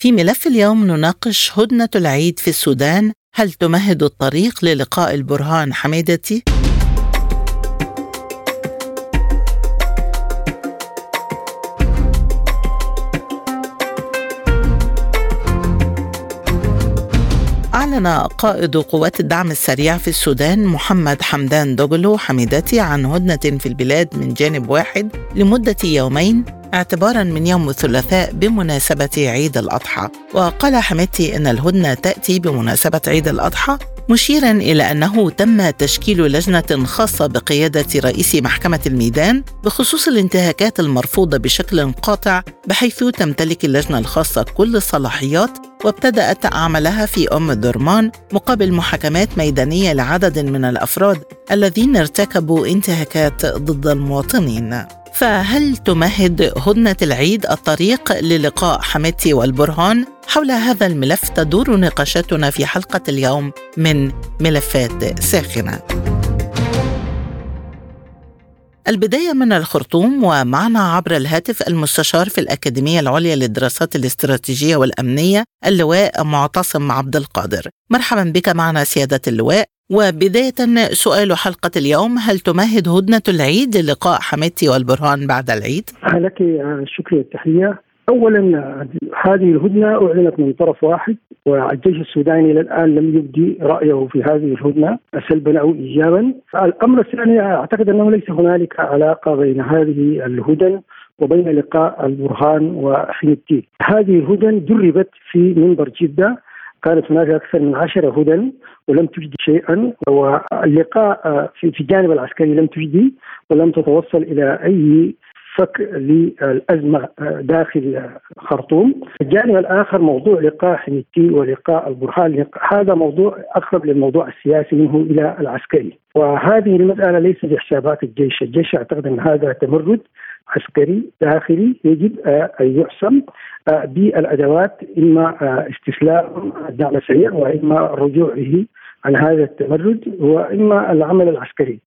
في ملف اليوم نناقش هدنة العيد في السودان هل تمهد الطريق للقاء البرهان حميدتي؟ أعلن قائد قوات الدعم السريع في السودان محمد حمدان دوغلو حميدتي عن هدنة في البلاد من جانب واحد لمدة يومين اعتبارا من يوم الثلاثاء بمناسبة عيد الأضحى. وقال حميدتي أن الهدنة تأتي بمناسبة عيد الأضحى مشيرا إلى أنه تم تشكيل لجنة خاصة بقيادة رئيس محكمة الميدان بخصوص الانتهاكات المرفوضة بشكل قاطع بحيث تمتلك اللجنة الخاصة كل الصلاحيات وابتدأت عملها في أم الدرمان مقابل محاكمات ميدانية لعدد من الأفراد الذين ارتكبوا انتهاكات ضد المواطنين. فهل تمهد هدنة العيد الطريق للقاء حميدتي والبرهان؟ حول هذا الملف تدور نقاشاتنا في حلقة اليوم من ملفات ساخنة. البداية من الخرطوم ومعنا عبر الهاتف المستشار في الأكاديمية العليا للدراسات الاستراتيجية والأمنية اللواء معتصم عبد القادر. مرحبا بك معنا سيادة اللواء. وبداية سؤال حلقة اليوم هل تمهد هدنة العيد للقاء حميدتي والبرهان بعد العيد؟ لك الشكر والتحية اولا هذه الهدنة أعلنت من طرف واحد والجيش السوداني إلى الان لم يبدي رأيه في هذه الهدنة سلبا أو ايجابا. الامر الثاني أعتقد أنه ليس هنالك علاقة بين هذه الهدن وبين لقاء البرهان وحميدتي. هذه الهدن دربت في منبر جدة كانت هناك أكثر من عشرة هدن ولم تجدي شيئا واللقاء في الجانب العسكري لم تجدي ولم تتوصل إلى أي فك للأزمة داخل خرطوم. الجانب الآخر موضوع لقاء حميدتي ولقاء البرهان هذا موضوع أقرب للموضوع السياسي منه إلى العسكري. وهذه المسألة ليست في حسابات الجيش، الجيش يعتقد أن هذا تمرد عسكري داخلي يجب أن يحسم بالأدوات إما استسلام الدعم السريع وإما الرجوع به عن هذا التمرد وإما العمل العسكري.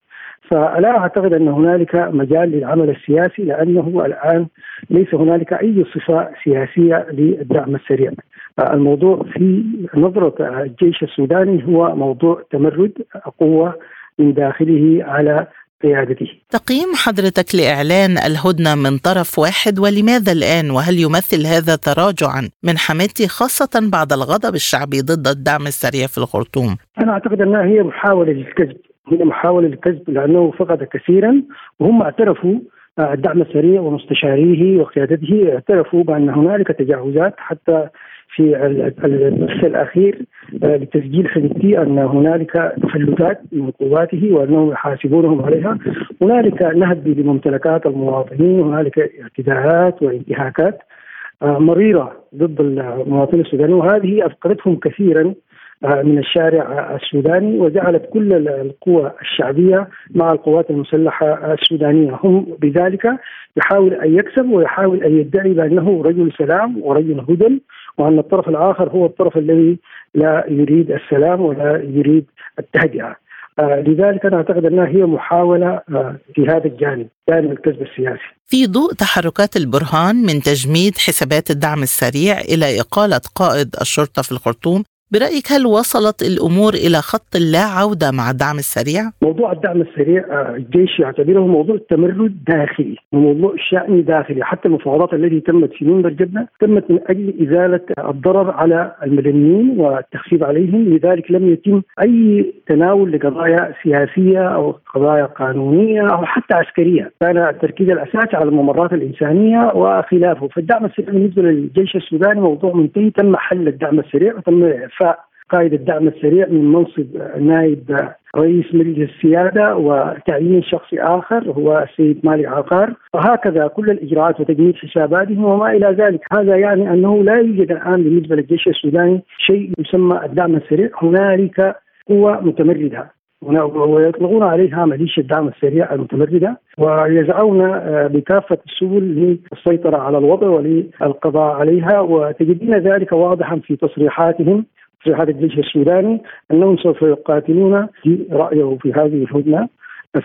فلا أعتقد أن هنالك مجال للعمل السياسي لأنه الآن ليس هنالك أي صفة سياسية للدعم السريع. الموضوع في نظرة الجيش السوداني هو موضوع تمرد قوة من داخله على قيادته. تقييم حضرتك لإعلان الهدنة من طرف واحد ولماذا الآن وهل يمثل هذا تراجعا من حماتي خاصة بعد الغضب الشعبي ضد الدعم السريع في الخرطوم؟ أنا أعتقد أنها هي محاولة للكذب هي محاولة للكذب لأنه فقد كثيرا وهم اعترفوا الدعم السريع ومستشاريه وقيادته اعترفوا بأن هنالك تجاوزات حتى في النص الأخير لتسجيل حديثي أن هنالك تفلتات من قواته وأنهم يحاسبونهم عليها. هنالك نهب لممتلكات المواطنين هنالك اعتداءات وانتهاكات مريرة ضد المواطنين السودانيين وهذه أفقدتهم كثيرا من الشارع السوداني وجعلت كل القوى الشعبية مع القوات المسلحة السودانية هم بذلك يحاول أن يكسب ويحاول أن يدعي بأنه رجل سلام ورجل هدى وأن الطرف الآخر هو الطرف الذي لا يريد السلام ولا يريد التهدئه. آه لذلك أنا أعتقد أنها هي محاولة آه في هذا الجانب، جانب الكذب السياسي. في ضوء تحركات البرهان من تجميد حسابات الدعم السريع إلى إقالة قائد الشرطة في الخرطوم برأيك هل وصلت الأمور إلى خط لا عودة مع الدعم السريع؟ موضوع الدعم السريع الجيش يعتبره موضوع تمرد داخلي وموضوع شأني داخلي. حتى المفاوضات التي تمت في منبر جدة تمت من أجل إزالة الضرر على المدنيين والتخفيف عليهم. لذلك لم يتم أي تناول لقضايا سياسية أو قضايا قانونية أو حتى عسكرية. كان التركيز الأساسي على الممرات الإنسانية وخلافه. فالدعم السريع بالنسبة للجيش السوداني موضوع منتهي. تم حل الدعم السريع وتم قائد الدعم السريع من منصب نائب رئيس مجلس السيادة وتعيين شخص آخر هو السيد مالي عقار. وهكذا كل الإجراءات وتجميد حساباتهم وما إلى ذلك. هذا يعني أنه لا يوجد الآن بالنسبة للجيش السوداني شيء يسمى الدعم السريع. هنالك قوة متمردة. ويطلقون عليها ميليشيا الدعم السريع المتمردة ويسعون آه، بكافة السبل للسيطرة على الوضع وللقضاء عليها. وتجدين ذلك واضحا في تصريحاتهم تصريحات الجيش السوداني أنهم سوف يقاتلون في رأيه في هذه الهدنه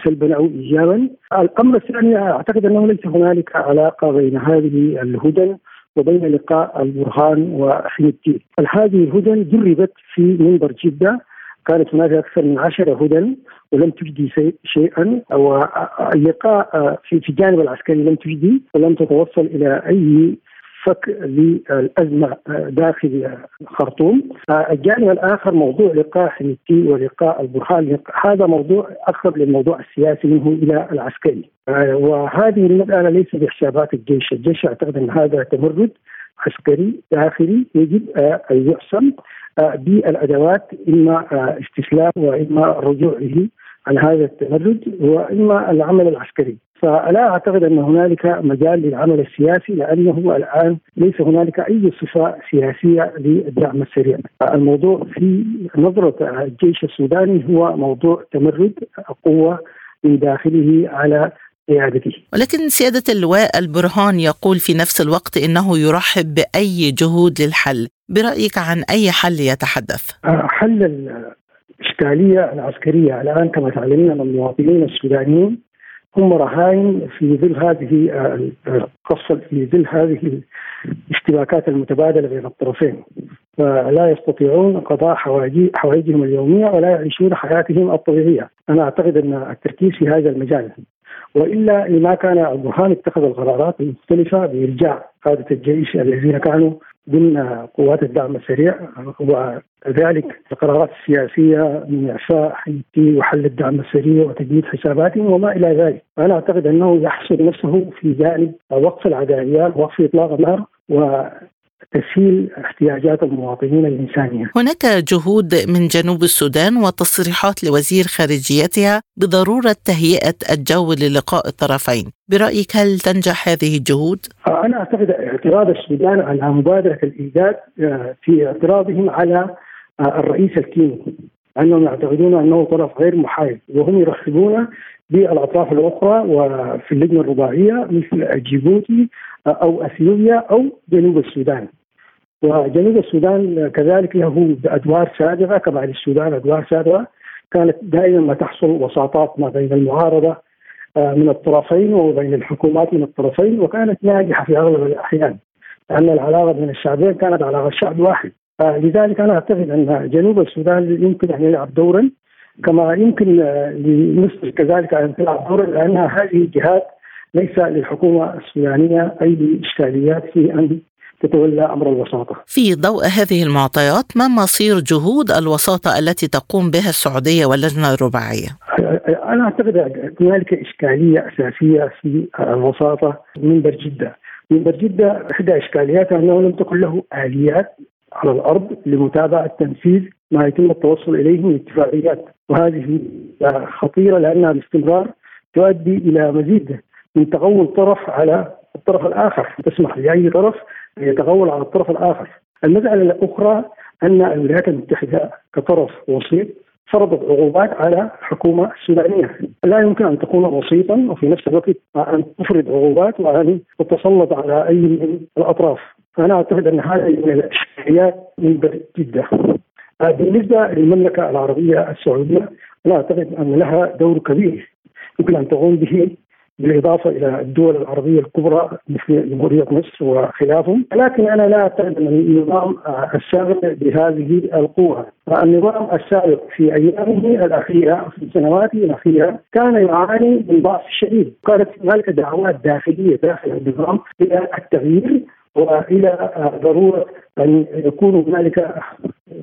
سلبا أو ايجابا. الأمر الثاني أعتقد أنه ليس هنالك علاقة بين هذه الهدن وبين لقاء البرهان وحميدتي. هذه الهدن جربت في منبر جدة كانت هناك أكثر من عشرة هدن ولم تجدي شيئا واللقاء في في الجانب العسكري لم تجدي ولم تتوصل إلى أي فك للأزمة داخل الخرطوم. الجانب الآخر موضوع لقاء حميدتي ولقاء البرهان هذا موضوع أقرب للموضوع السياسي منه إلى العسكري. وهذه المسألة ليس بحسابات الجيش، الجيش يعتقد أن هذا تمرد عسكري داخلي يجب أن يحسم بالأدوات إما استسلام وإما رجوعه عن هذا التمرد وإما العمل العسكري فلا أعتقد أن هنالك مجال للعمل السياسي لأنه الآن ليس هنالك أي صفة سياسية للدعم السريع. الموضوع في نظرة الجيش السوداني هو موضوع تمرد قوه من داخله على قيادته. ولكن سيادة اللواء البرهان يقول في نفس الوقت إنه يرحب بأي جهود للحل، برأيك عن أي حل يتحدث؟ حل الإشكالية العسكرية الآن كما تعلمين المواطنين السودانيين هم رهائن في ظل هذه آه، القصة في ظل هذه الاشتباكات المتبادلة بين الطرفين. فلا يستطيعون قضاء حوائجهم اليومية ولا يعيشون حياتهم الطبيعية. أنا أعتقد أن التركيز في هذا المجال. وإلا لما كان البرهان اتخذ القرارات المختلفة بإرجاع قاده الجيش الذين كانوا ضمن قوات الدعم السريع وذلك القرارات السياسية من إعفاء حيثي وحل الدعم السريع وتجميد حساباتهم وما إلى ذلك، أنا أعتقد أنه يحصر نفسه في جانب وقف العدائيات وقف إطلاق النار تسهيل احتياجات المواطنين الإنسانية. هناك جهود من جنوب السودان وتصريحات لوزير خارجيتها بضرورة تهيئة الجو للقاء الطرفين. برأيك هل تنجح هذه الجهود؟ أنا أعتقد اعتراض السودان على مبادرة الإيجاد آه، في اعتراضهم على آه، الرئيس الكيني. أنهم يعتقدون أنه طرف غير محايد وهم يرحبون بالأطراف الأخرى وفي اللجنة الرباعية مثل جيبوتي أو أثيوبيا أو جنوب السودان. وجنوب السودان كذلك له أدوار سابقة كما السودان أدوار سابقة كانت دائما ما تحصل وساطات ما بين المعارضة آه، من الطرفين وبين الحكومات من الطرفين وكانت ناجحة في أغلب الأحيان لأن العلاقة بين الشعبين كانت علاقة شعب واحد لذلك أنا أعتقد أن جنوب السودان يمكن أن يلعب دورا كما يمكن لمصر كذلك أن تلعب دورا لأنها هذه الجهات ليس للحكومة السودانية أي اشكاليات في أن تتولى أمر الوساطة. في ضوء هذه المعطيات ما مصير جهود الوساطة التي تقوم بها السعودية واللجنة الرباعية؟ أنا أعتقد هنالك إشكالية أساسية في الوساطة منبر جدة. منبر جدة إحدى إشكالياتها أنه لم تكن له آليات على الأرض لمتابعة تنفيذ ما يتم التوصل إليه من اتفاقيات. وهذه خطيرة لأنها باستمرار تؤدي إلى مزيد من تغول طرف على الطرف الآخر. تسمح لاي طرف أن يتغول على الطرف الآخر. المساله الأخرى أن الولايات المتحدة كطرف وسيط فرضت عقوبات على الحكومة السودانيه، لا يمكن أن تكون وسيطا وفي نفس الوقت أن تفرض عقوبات وأن تتسلط على أي من الأطراف، فأنا أعتقد أن هذه من الاشكاليات من جدا. بالنسبة للمملكة العربية السعودية أنا أعتقد أن لها دور كبير يمكن أن تقوم به بالإضافة إلى الدول العربية الكبرى مثل جمهورية مصر وخلافهم، لكن أنا لا أعتقد أن النظام السابق بهذه القوة، النظام السابق في أيامه الأخيرة في سنواته الأخيرة كان يعاني من ضعف شديد، كانت هنالك دعوات داخلية داخل النظام إلى التغيير وإلى ضرورة أن يكون هنالك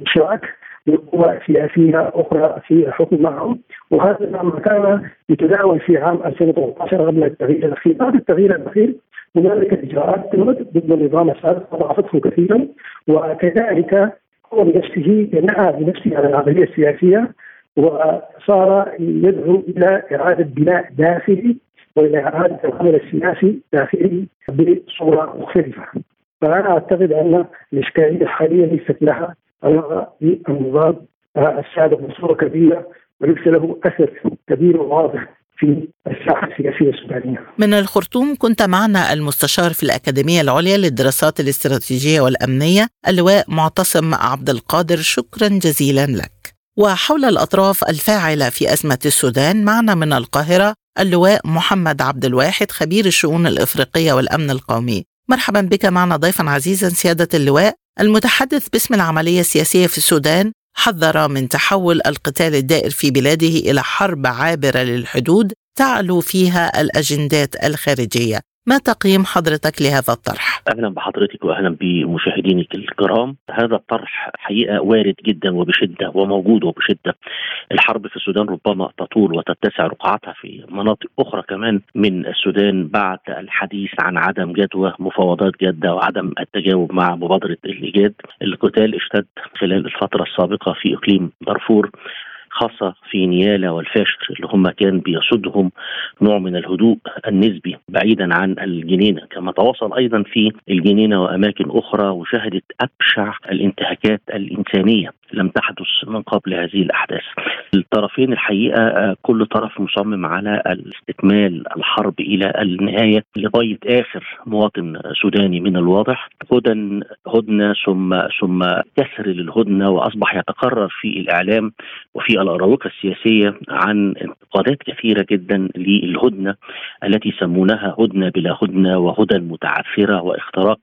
شراك لقوى سياسيه أخرى في الحكم معهم. وهذا ما كان يتداول في عام 2013 قبل التغيير الأخير، بعد التغيير الأخير هنالك إجراءات تمت ضد النظام السابق وضعفته كثيرا. وكذلك هو بنفسه نأى بنفسه على العملية السياسية وصار يدعو إلى إعادة بناء داخلي والى اعاده العمل السياسي داخلي بصورة مختلفة. فأنا أعتقد أن الإشكالية الحالية ليست لها علاقة بالنظام السابق بصورة كبيرة وليس له أثر كبير وواضح في الساحة السياسية السودانية. من الخرطوم كنت معنا المستشار في الأكاديمية العليا للدراسات الاستراتيجية والأمنية اللواء معتصم عبد القادر شكرا جزيلا لك. وحول الأطراف الفاعلة في أزمة السودان معنا من القاهرة اللواء محمد عبد الواحد خبير الشؤون الإفريقية والأمن القومي. مرحبا بك معنا ضيفا عزيزا سيادة اللواء المتحدث باسم العملية السياسية في السودان حذر من تحول القتال الدائر في بلاده إلى حرب عابرة للحدود تعلو فيها الأجندات الخارجية ما تقييم حضرتك لهذا الطرح؟ أهلا بحضرتك واهلا بمشاهدينك الكرام، هذا الطرح حقيقة وارد جدا وبشدة وموجود وبشدة. الحرب في السودان ربما تطول وتتسع رقعتها في مناطق أخرى كمان من السودان بعد الحديث عن عدم جدوى مفاوضات جاده وعدم التجاوب مع مبادرة الإيجاد. القتال اشتد خلال الفترة السابقة في إقليم دارفور خاصة في نيالا والفاشر اللي هم كان بيسودهم نوع من الهدوء النسبي بعيدا عن الجنينة. كما تواصل أيضا في الجنينة وأماكن أخرى وشهدت أبشع الانتهاكات الإنسانية لم تحدث من قبل هذه الأحداث. الطرفين الحقيقة كل طرف مصمم على استكمال الحرب إلى النهاية لغاية آخر مواطن سوداني من الواضح. هدى هدنة ثم ثم كسر للهدنة وأصبح يتكرر في الإعلام وفي الأراوقة السياسية عن انتقادات كثيرة جدا للهدنة التي يسمونها هدنة بلا هدنة وهدى متعثرة واختراق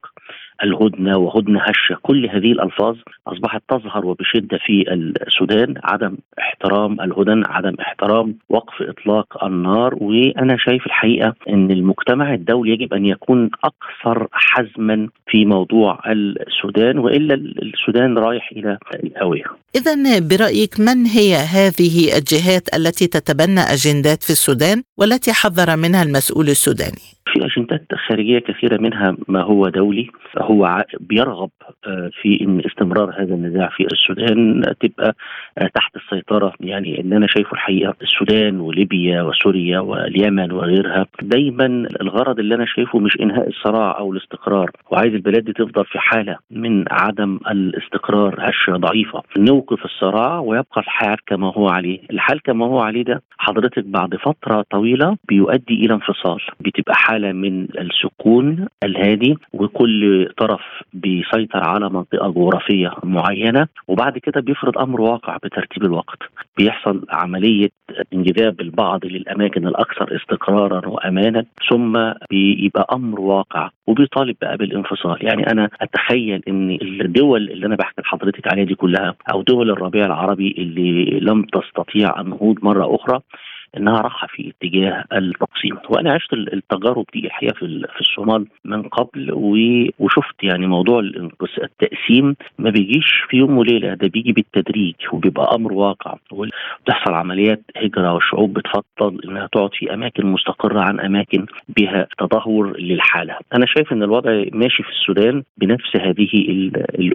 الهدنة وهدنة هشة. كل هذه الألفاظ أصبحت تظهر وبشدة في السودان. عدم احترام الهدن عدم احترام وقف إطلاق النار. وأنا شايف الحقيقة أن المجتمع الدولي يجب أن يكون أكثر حزما في موضوع السودان وإلا السودان رايح إلى الهوية. إذا برأيك من هي هذه الجهات التي تتبنى أجندات في السودان والتي حذر منها المسؤول السوداني؟ اجندات خارجية كثيرة منها ما هو دولي هو بيرغب آه، في إن استمرار هذا النزاع في السودان تبقى آه، تحت السيطرة. يعني اللي أنا شايفه الحقيقة السودان وليبيا وسوريا واليمن وغيرها دايما الغرض اللي أنا شايفه مش إنهاء الصراع أو الاستقرار. وعايز البلاد دي تفضل في حالة من عدم الاستقرار هشة ضعيفة. نوقف الصراع ويبقى الحال كما هو عليه. الحال كما هو عليه ده حضرتك بعد فترة طويلة بيؤدي إلى انفصال بتبقى حالة من السكون الهادي وكل طرف بيسيطر على منطقة جغرافية معينة وبعد كده بيفرض أمر واقع بترتيب الوقت. بيحصل عملية انجذاب البعض للأماكن الأكثر استقرارا وأمانا ثم بيبقى أمر واقع وبيطالب بقى بالانفصال. يعني أنا أتخيل إن الدول اللي أنا بحكي لحضرتك عليها دي كلها أو دول الربيع العربي اللي لم تستطيع النهوض مرة أخرى إنها راحة في اتجاه التقسيم. وأنا عشت التجارب دي الحقيقة في في الصومال من قبل وشفت يعني موضوع التقسيم ما بيجيش في يوم وليلة ده بيجي بالتدريج وبيبقى أمر واقع وبتحصل عمليات هجرة والشعوب بتفضل إنها تقعد في أماكن مستقرة عن أماكن بها تدهور للحالة. أنا شايف إن الوضع ماشي في السودان بنفس هذه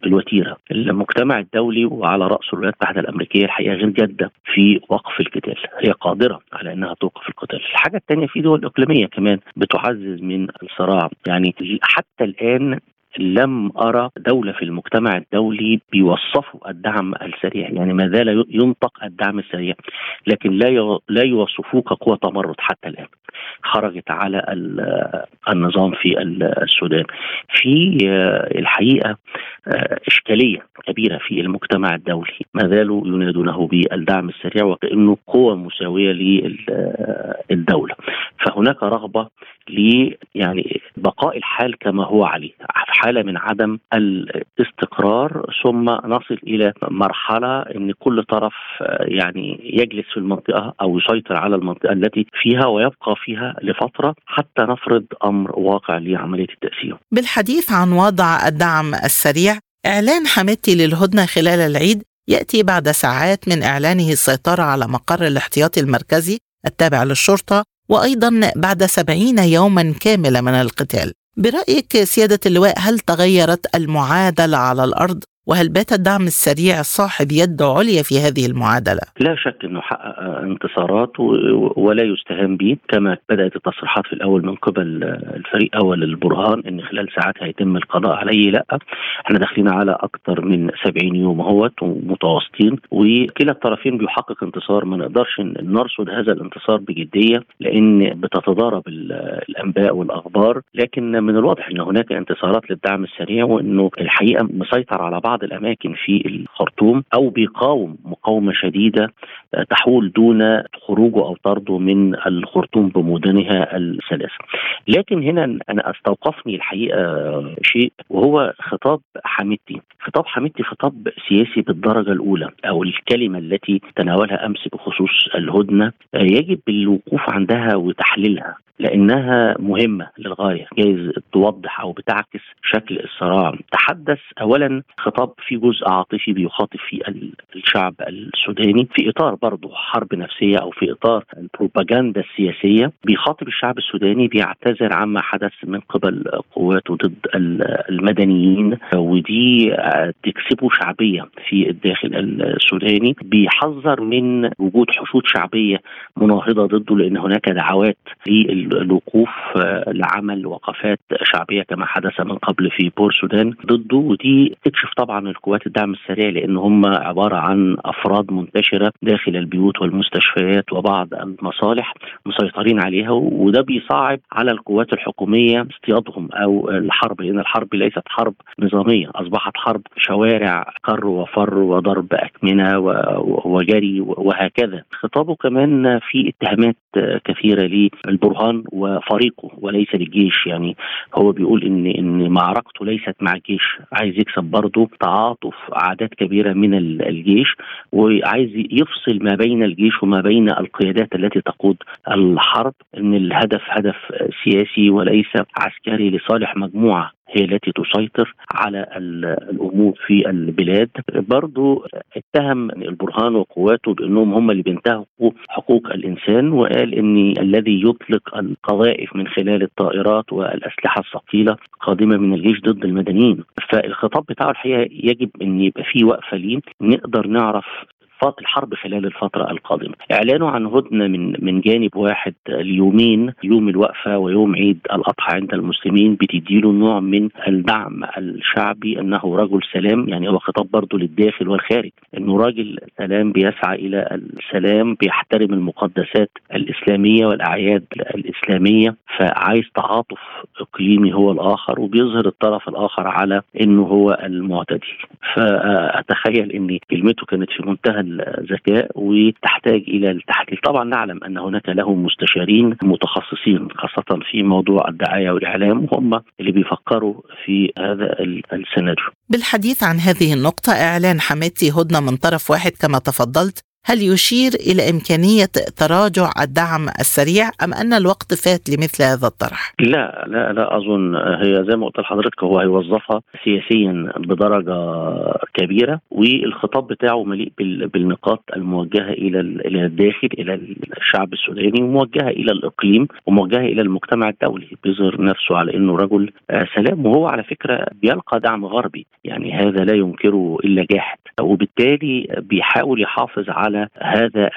الوتيرة. المجتمع الدولي وعلى رأسه الولايات المتحدة الأمريكية الحقيقة غير جادة في وقف القتال. هي قادرة على إنها توقف القتال. الحاجة الثانية في دول إقليمية كمان بتعزز من الصراع. يعني حتى الآن لم أرى دولة في المجتمع الدولي بيوصفوا الدعم السريع. يعني ما زال ينطق الدعم السريع لكن لا لا يوصفوه كقوه تمرد حتى الآن. خرجت على النظام في السودان. في الحقيقة إشكالية كبيرة في المجتمع الدولي. ما زالوا ينادونه بالدعم السريع وكأنه قوة مساوية للدوله فهناك رغبة ل يعني بقاء الحال كما هو عليه. حالة من عدم الاستقرار ثم نصل إلى مرحلة إن كل طرف يعني يجلس في المنطقة أو يسيطر على المنطقة التي فيها ويبقى فيها لفترة حتى نفرض أمر واقع لعملية التأسيس. بالحديث عن وضع الدعم السريع إعلان حميدتي للهدنة خلال العيد يأتي بعد ساعات من إعلانه السيطرة على مقر الاحتياطي المركزي التابع للشرطة وأيضا بعد سبعين يوما كاملة من القتال برأيك سيادة اللواء هل تغيرت المعادلة على الأرض وهل بات الدعم السريع صاحب يد عليا في هذه المعادلة؟ لا شك أنه حقق انتصارات ولا يستهان به كما بدأت التصريحات في الأول من قبل الفريق أول البرهان أن خلال ساعات هيتم القضاء عليه لا إحنا داخلين على أكثر من 70 يوم أهوت ومتواصلين وكلا الطرفين بيحقق انتصار ما نقدرش نرصد هذا الانتصار بجدية لأن بتتضارب الأنباء والأخبار لكن من الواضح أن هناك انتصارات للدعم السريع وأنه الحقيقة مسيطر على بعض الأماكن في الخرطوم أو بيقاوم مقاومة شديدة تحول دون خروجه أو طرده من الخرطوم بمدنها الثلاثة لكن هنا أنا أستوقفني الحقيقة شيء وهو خطاب حميدتي خطاب حميدتي خطاب سياسي بالدرجة الأولى أو الكلمة التي تناولها أمس بخصوص الهدنة يجب الوقوف عندها وتحليلها لأنها مهمة للغاية. جايز توضح أو بتعكس شكل الصراع. تحدث اولا خطاب في جزء عاطفي بيخاطب فيه الشعب السوداني في إطار برضه حرب نفسية أو في إطار البروباغندا السياسية. بيخاطب الشعب السوداني بيعتذر عما حدث من قبل قواته ضد المدنيين ودي تكسبه شعبية في الداخل السوداني بيحذر من وجود حشود شعبية مناهضة ضده لأن هناك دعوات الوقوف آه، لعمل وقفات شعبية كما حدث من قبل في بور سودان ضده. ودي تكشف طبعا القوات الدعم السريع لأن هم عبارة عن أفراد منتشرة داخل البيوت والمستشفيات وبعض المصالح مسيطرين عليها وده بيصعب على القوات الحكومية اصطيادهم أو الحرب لأن الحرب ليست حرب نظامية أصبحت حرب شوارع كر وفر وضرب أكمنة وجري وهكذا. خطابه كمان في اتهامات كثيرة للبرهان وفريقه وليس للجيش. يعني هو بيقول ان إن معركته ليست مع الجيش. عايز يكسب برضه تعاطف اعداد كبيرة من الجيش وعايز يفصل ما بين الجيش وما بين القيادات التي تقود الحرب إن الهدف هدف سياسي وليس عسكري لصالح مجموعة. هي التي تسيطر على الأمور في البلاد. برضو اتهم البرهان وقواته بأنهم هم اللي بينتهكوا حقوق الإنسان وقال إن الذي يطلق القذائف من خلال الطائرات والأسلحة الثقيلة قادمة من الجيش ضد المدنيين. فالخطاب بتاعه الحقيقة يجب إن يبقى فيه وقفة ليه. نقدر نعرف صفات الحرب خلال الفترة القادمة. إعلانه عن هدنة من من جانب واحد اليومين يوم الوقفة ويوم عيد الأضحى عند المسلمين بتديله نوع من الدعم الشعبي أنه رجل سلام يعني هو خطاب برضه للداخل والخارج. أنه راجل سلام بيسعى إلى السلام بيحترم المقدسات الإسلامية والأعياد الإسلامية فعايز تعاطف إقليمي هو الآخر وبيظهر الطرف الآخر على أنه هو المعتدي. فأتخيل أن كلمته كانت في منتهى الذكاء وتحتاج إلى التحليل. طبعا نعلم أن هناك لهم مستشارين متخصصين خاصة في موضوع الدعاية والإعلام وهم اللي بيفكروا في هذا السيناريو. بالحديث عن هذه النقطة إعلان حماتي هدنة من طرف واحد كما تفضلت هل يشير إلى إمكانية تراجع الدعم السريع أم أن الوقت فات لمثل هذا الطرح؟ لا لا لا أظن. هي زي ما قلت لحضرتك هو هيوظفها سياسيا بدرجة كبيرة والخطاب بتاعه مليء بالنقاط الموجهة إلى إلى الداخل إلى الشعب السوداني وموجهة إلى الإقليم وموجهة إلى المجتمع الدولي بيظهر نفسه على إنه رجل سلام. وهو على فكرة بيلقى دعم غربي يعني هذا لا ينكره إلا جاحد. وبالتالي بيحاول يحافظ على على هذا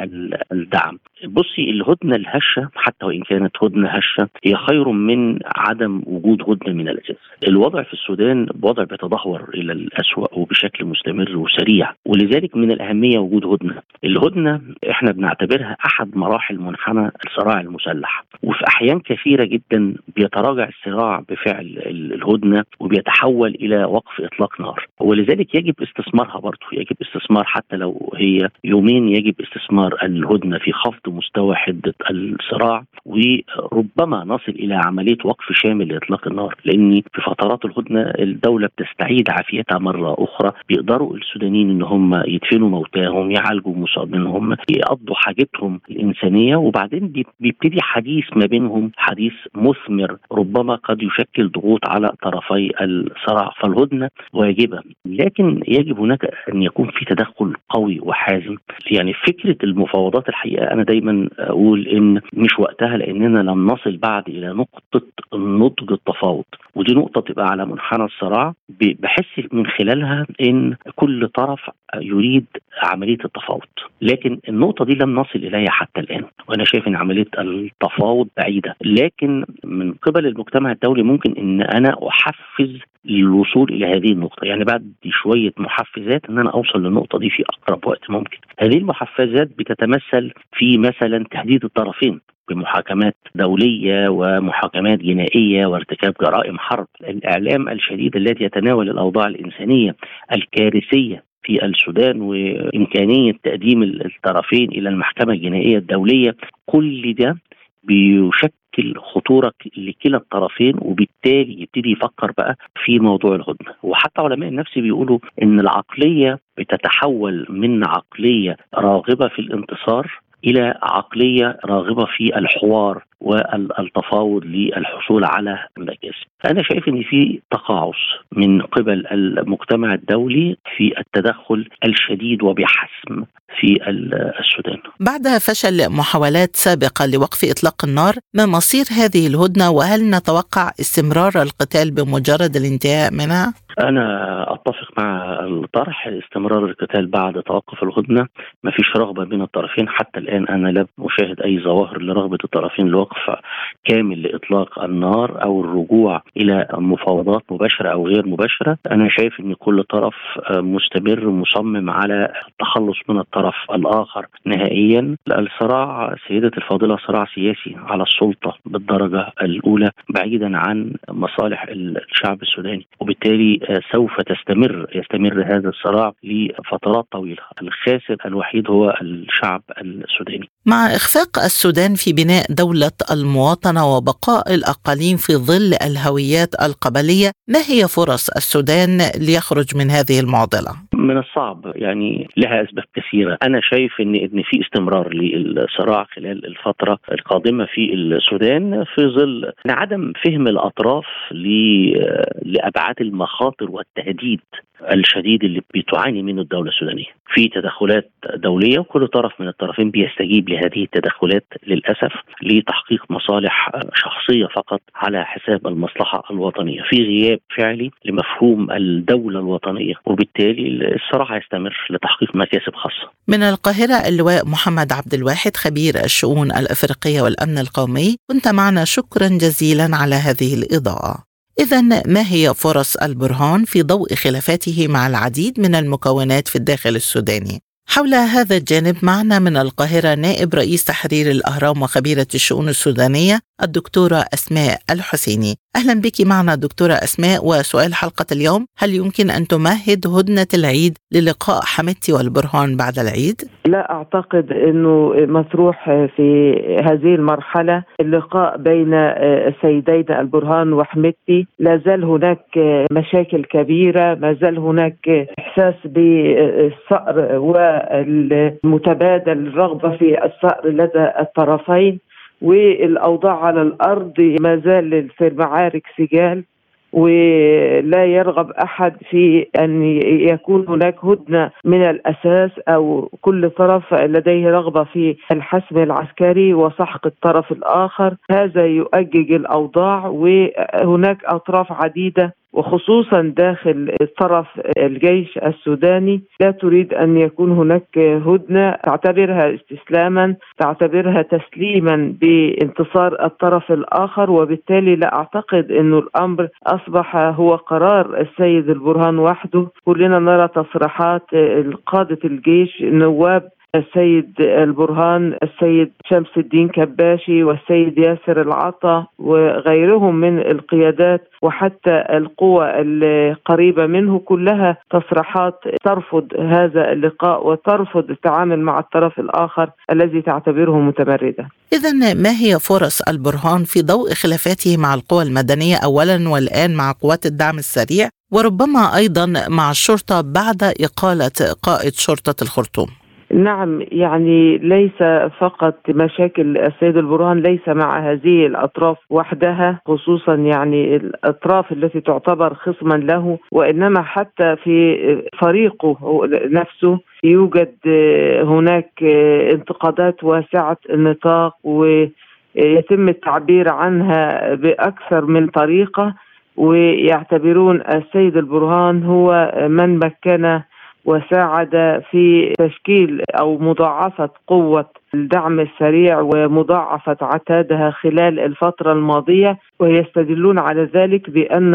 الدعم بصي الهدنة الهشة حتى وإن كانت هدنة هشة هي خير من عدم وجود هدنة من الاساس. الوضع في السودان وضع بيتدهور إلى الاسوء وبشكل مستمر وسريع ولذلك من الأهمية وجود هدنة. الهدنة إحنا بنعتبرها أحد مراحل منحنى الصراع المسلح وفي أحيان كثيرة جدا بيتراجع الصراع بفعل الهدنة وبيتحول إلى وقف إطلاق نار ولذلك يجب استثمارها برضه يجب استثمار حتى لو هي يومين يجب استثمار الهدنة في خفض مستوى حدة الصراع وربما نصل إلى عملية وقف شامل لإطلاق النار لأن في فترات الهدنة الدولة بتستعيد عافيتها مرة أخرى بيقدروا السودانيين إن هم يدفنوا موتاهم يعالجوا مصابينهم يقضوا حاجتهم الإنسانية وبعدين بيبتدي حديث ما بينهم حديث مثمر ربما قد يشكل ضغوط على طرفي الصراع. فالهدنة واجبة لكن يجب هناك أن يكون في تدخل قوي وحازم يعني فكرة المفاوضات الحقيقة أنا دايما أقول إن مش وقتها لأننا لم نصل بعد إلى نقطة النضج التفاوض. ودي نقطة تبقى على منحنى الصراع. بحس من خلالها إن كل طرف يريد عملية التفاوض. لكن النقطة دي لم نصل إليها حتى الآن. وأنا شايف إن عملية التفاوض بعيدة. لكن من قبل المجتمع الدولي ممكن إن أنا أحفز للوصول إلى هذه النقطة. يعني بعد شوية محفزات إن أنا أوصل للنقطة دي في أقرب وقت ممكن. هذه المحفزات بتتمثل في مثلا تهديد الطرفين بمحاكمات دولية ومحاكمات جنائية وارتكاب جرائم حرب. الإعلام الشديد الذي يتناول الأوضاع الإنسانية الكارثية في السودان وإمكانية تقديم الطرفين إلى المحكمة الجنائية الدولية كل ده بيشكل خطوره لكلا الطرفين وبالتالي يبتدي يفكر بقى في موضوع الهدنة. وحتى علماء النفس بيقولوا إن العقلية بتتحول من عقلية راغبة في الانتصار إلى عقلية راغبة في الحوار والتفاوض للحصول على مكاسب. أنا شايف إن في تقاعس من قبل المجتمع الدولي في التدخل الشديد وبحسم في السودان. بعد فشل محاولات سابقة لوقف إطلاق النار، ما مصير هذه الهدنة وهل نتوقع استمرار القتال بمجرد الانتهاء منها؟ أنا أتفق مع الطرح. استمرار القتال بعد توقف الهدنه ما فيش رغبة بين الطرفين. حتى الآن أنا لم أشاهد أي ظواهر لرغبة الطرفين لوقف كامل لإطلاق النار أو الرجوع إلى مفاوضات مباشرة أو غير مباشرة. أنا شايف إن كل طرف مستمر مصمم على التخلص من الطرف الآخر نهائيا. الصراع سيدة الفاضلة صراع سياسي على السلطة بالدرجة الأولى بعيدا عن مصالح الشعب السوداني. وبالتالي سوف تستمر يستمر هذا الصراع لفترات طويلة. الخاسر الوحيد هو الشعب السوداني. مع إخفاق السودان في بناء دولة المواطنة وبقاء الأقاليم في ظل الهويات القبلية ما هي فرص السودان ليخرج من هذه المعضلة؟ من الصعب يعني لها أسباب كثيرة. أنا شايف إن إن في استمرار للصراع خلال الفترة القادمة في السودان في ظل عدم فهم الأطراف لأبعاد المخاطر والتهديد الشديد اللي بتعاني منه الدولة السودانية. في تدخلات دولية وكل طرف من الطرفين بيستجيب لهذه التدخلات للأسف لتحقيق مصالح شخصية فقط على حساب المصلحة الوطنية. في غياب فعلي لمفهوم الدولة الوطنية وبالتالي الصراع هيستمر لتحقيق مكاسب خاصة. من القاهرة اللواء محمد عبد الواحد خبير الشؤون الإفريقية والأمن القومي. كنت معنا شكرا جزيلا على هذه الإضاءة. إذا ما هي فرص البرهان في ضوء خلافاته مع العديد من المكونات في الداخل السوداني؟ حول هذا الجانب معنا من القاهرة نائب رئيس تحرير الأهرام وخبيرة الشؤون السودانية الدكتورة أسماء الحسيني أهلا بك معنا دكتورة أسماء وسؤال حلقة اليوم هل يمكن أن تمهد هدنة العيد للقاء حمدتي والبرهان بعد العيد؟ لا أعتقد أنه مطروح في هذه المرحلة اللقاء بين السيدين البرهان وحمدتي لا زال هناك مشاكل كبيرة ما زال هناك إحساس بالصقر والمتبادل الرغبة في الصقر لدى الطرفين والأوضاع على الأرض ما زال في المعارك سجال ولا يرغب أحد في أن يكون هناك هدنة من الأساس أو كل طرف لديه رغبة في الحسم العسكري وسحق الطرف الآخر. هذا يؤجج الأوضاع وهناك أطراف عديدة وخصوصا داخل طرف الجيش السوداني لا تريد أن يكون هناك هدنة تعتبرها استسلاما تعتبرها تسليما بانتصار الطرف الآخر. وبالتالي لا أعتقد انه الأمر أصبح هو قرار السيد البرهان وحده. كلنا نرى تصريحات قاده الجيش نواب السيد البرهان السيد شمس الدين كباشي والسيد ياسر العطا وغيرهم من القيادات وحتى القوى القريبه منه كلها تصريحات ترفض هذا اللقاء وترفض التعامل مع الطرف الآخر الذي تعتبره متمردا. اذا ما هي فرص البرهان في ضوء خلافاته مع القوى المدنية اولا والآن مع قوات الدعم السريع وربما أيضا مع الشرطة بعد إقالة قائد شرطة الخرطوم؟ نعم يعني ليس فقط مشاكل السيد البرهان ليس مع هذه الأطراف وحدها خصوصا يعني الأطراف التي تعتبر خصما له وإنما حتى في فريقه نفسه يوجد هناك انتقادات واسعة النطاق ويتم التعبير عنها بأكثر من طريقة ويعتبرون السيد البرهان هو من مكن وساعد في تشكيل أو مضاعفة قوة الدعم السريع ومضاعفة عتادها خلال الفترة الماضية ويستدلون على ذلك بأن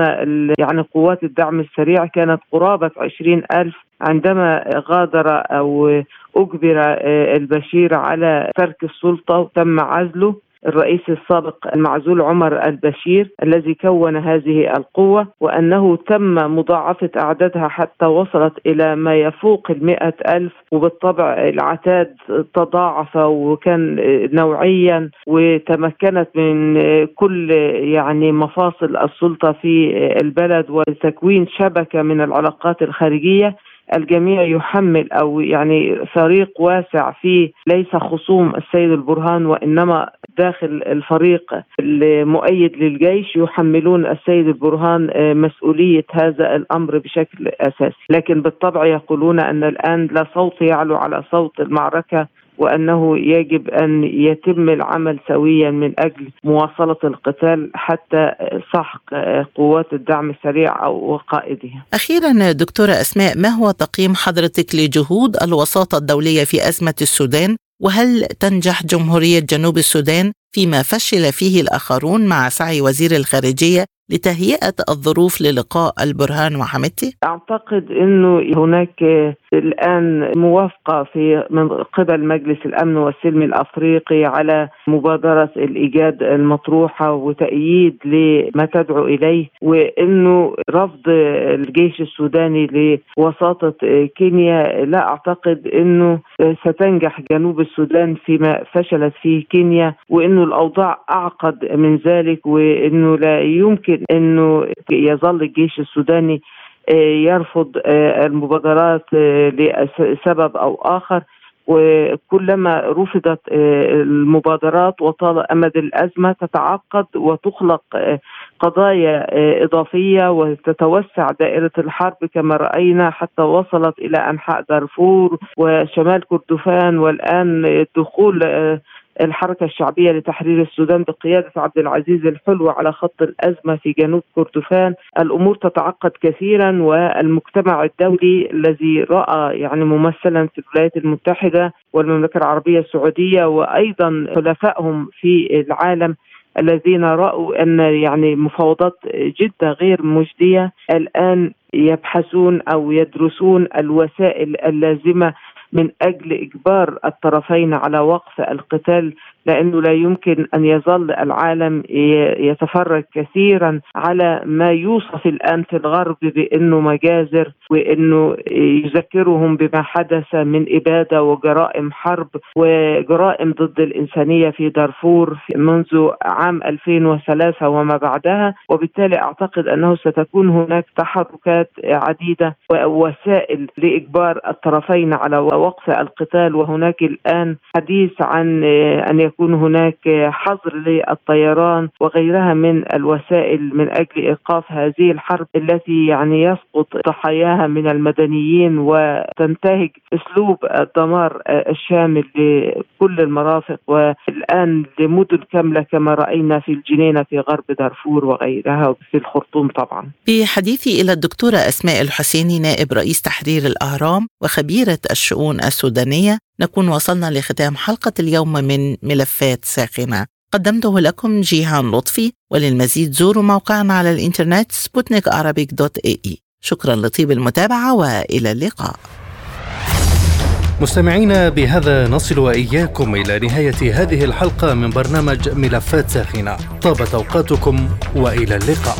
يعني قوات الدعم السريع كانت قرابة عشرين ألف عندما غادر أو أجبر البشير على ترك السلطة وتم عزله. الرئيس السابق المعزول عمر البشير الذي كون هذه القوة وأنه تم مضاعفة أعدادها حتى وصلت إلى ما يفوق المئة ألف وبالطبع العتاد تضاعف وكان نوعيا وتمكنت من كل يعني مفاصل السلطة في البلد وتكوين شبكة من العلاقات الخارجية. الجميع يحمل أو يعني فريق واسع فيه. ليس خصوم السيد البرهان وإنما داخل الفريق المؤيد للجيش يحملون السيد البرهان آه، مسؤولية هذا الأمر بشكل أساسي، لكن بالطبع يقولون أن الآن لا صوت يعلو على صوت المعركة وأنه يجب أن يتم العمل سويا من أجل مواصلة القتال حتى سحق قوات الدعم السريع أو قائدها. أخيرا دكتورة أسماء ما هو تقييم حضرتك لجهود الوساطة الدولية في أزمة السودان وهل تنجح جمهورية جنوب السودان فيما فشل فيه الآخرون مع سعي وزير الخارجية لتهيئة الظروف للقاء البرهان وحميدتي؟ أعتقد إنه هناك الان موافقة في من قبل مجلس الأمن والسلم الأفريقي على مبادرة الإيجاد المطروحة وتأييد لما تدعو إليه وإنه رفض الجيش السوداني لوساطة كينيا. لا أعتقد إنه ستنجح جنوب السودان فيما فشلت فيه كينيا وإنه الأوضاع أعقد من ذلك وإنه لا يمكن إنه يظل الجيش السوداني يرفض آه، المبادرات آه، لسبب أو آخر. وكلما رفضت المبادرات وطال أمد الأزمة تتعقد وتخلق قضايا إضافية وتتوسع دائرة الحرب كما رأينا حتى وصلت إلى أنحاء دارفور وشمال كردفان. والآن الدخول الحركة الشعبية لتحرير السودان بقيادة عبد العزيز الحلو على خط الأزمة في جنوب كردفان. الأمور تتعقد كثيرا والمجتمع الدولي الذي رأى يعني ممثلا في الولايات المتحدة والمملكة العربية السعودية وأيضا حلفائهم في العالم الذين رأوا أن يعني مفاوضات جدة غير مجدية الآن يبحثون أو يدرسون الوسائل اللازمة من أجل إجبار الطرفين على وقف القتال لأنه لا يمكن أن يظل العالم يتفرج كثيرا على ما يوصف الآن في الغرب بأنه مجازر وأنه يذكرهم بما حدث من إبادة وجرائم حرب وجرائم ضد الإنسانية في دارفور منذ عام 2003 وما بعدها. وبالتالي أعتقد أنه ستكون هناك تحركات عديدة ووسائل لإجبار الطرفين على وقف القتال. وهناك الآن حديث عن أن يكون هناك حظر للطيران وغيرها من الوسائل من أجل إيقاف هذه الحرب التي يعني يسقط ضحاياها من المدنيين وتنتهج أسلوب الدمار الشامل لكل المرافق والآن لمدن كاملة كما رأينا في الجنينة في غرب دارفور وغيرها وفي الخرطوم طبعا. بحديثي إلى الدكتورة أسماء الحسيني نائب رئيس تحرير الأهرام وخبيرة الشؤون السودانية نكون وصلنا لختام حلقة اليوم من ملفات ساخنة. قدمته لكم جيهان لطفي وللمزيد زوروا موقعنا على الإنترنت سبوتنيك dot AE. شكرا لطيب المتابعة وإلى اللقاء. مستمعينا بهذا نصل وإياكم إلى نهاية هذه الحلقة من برنامج ملفات ساخنة. طابت أوقاتكم وإلى اللقاء.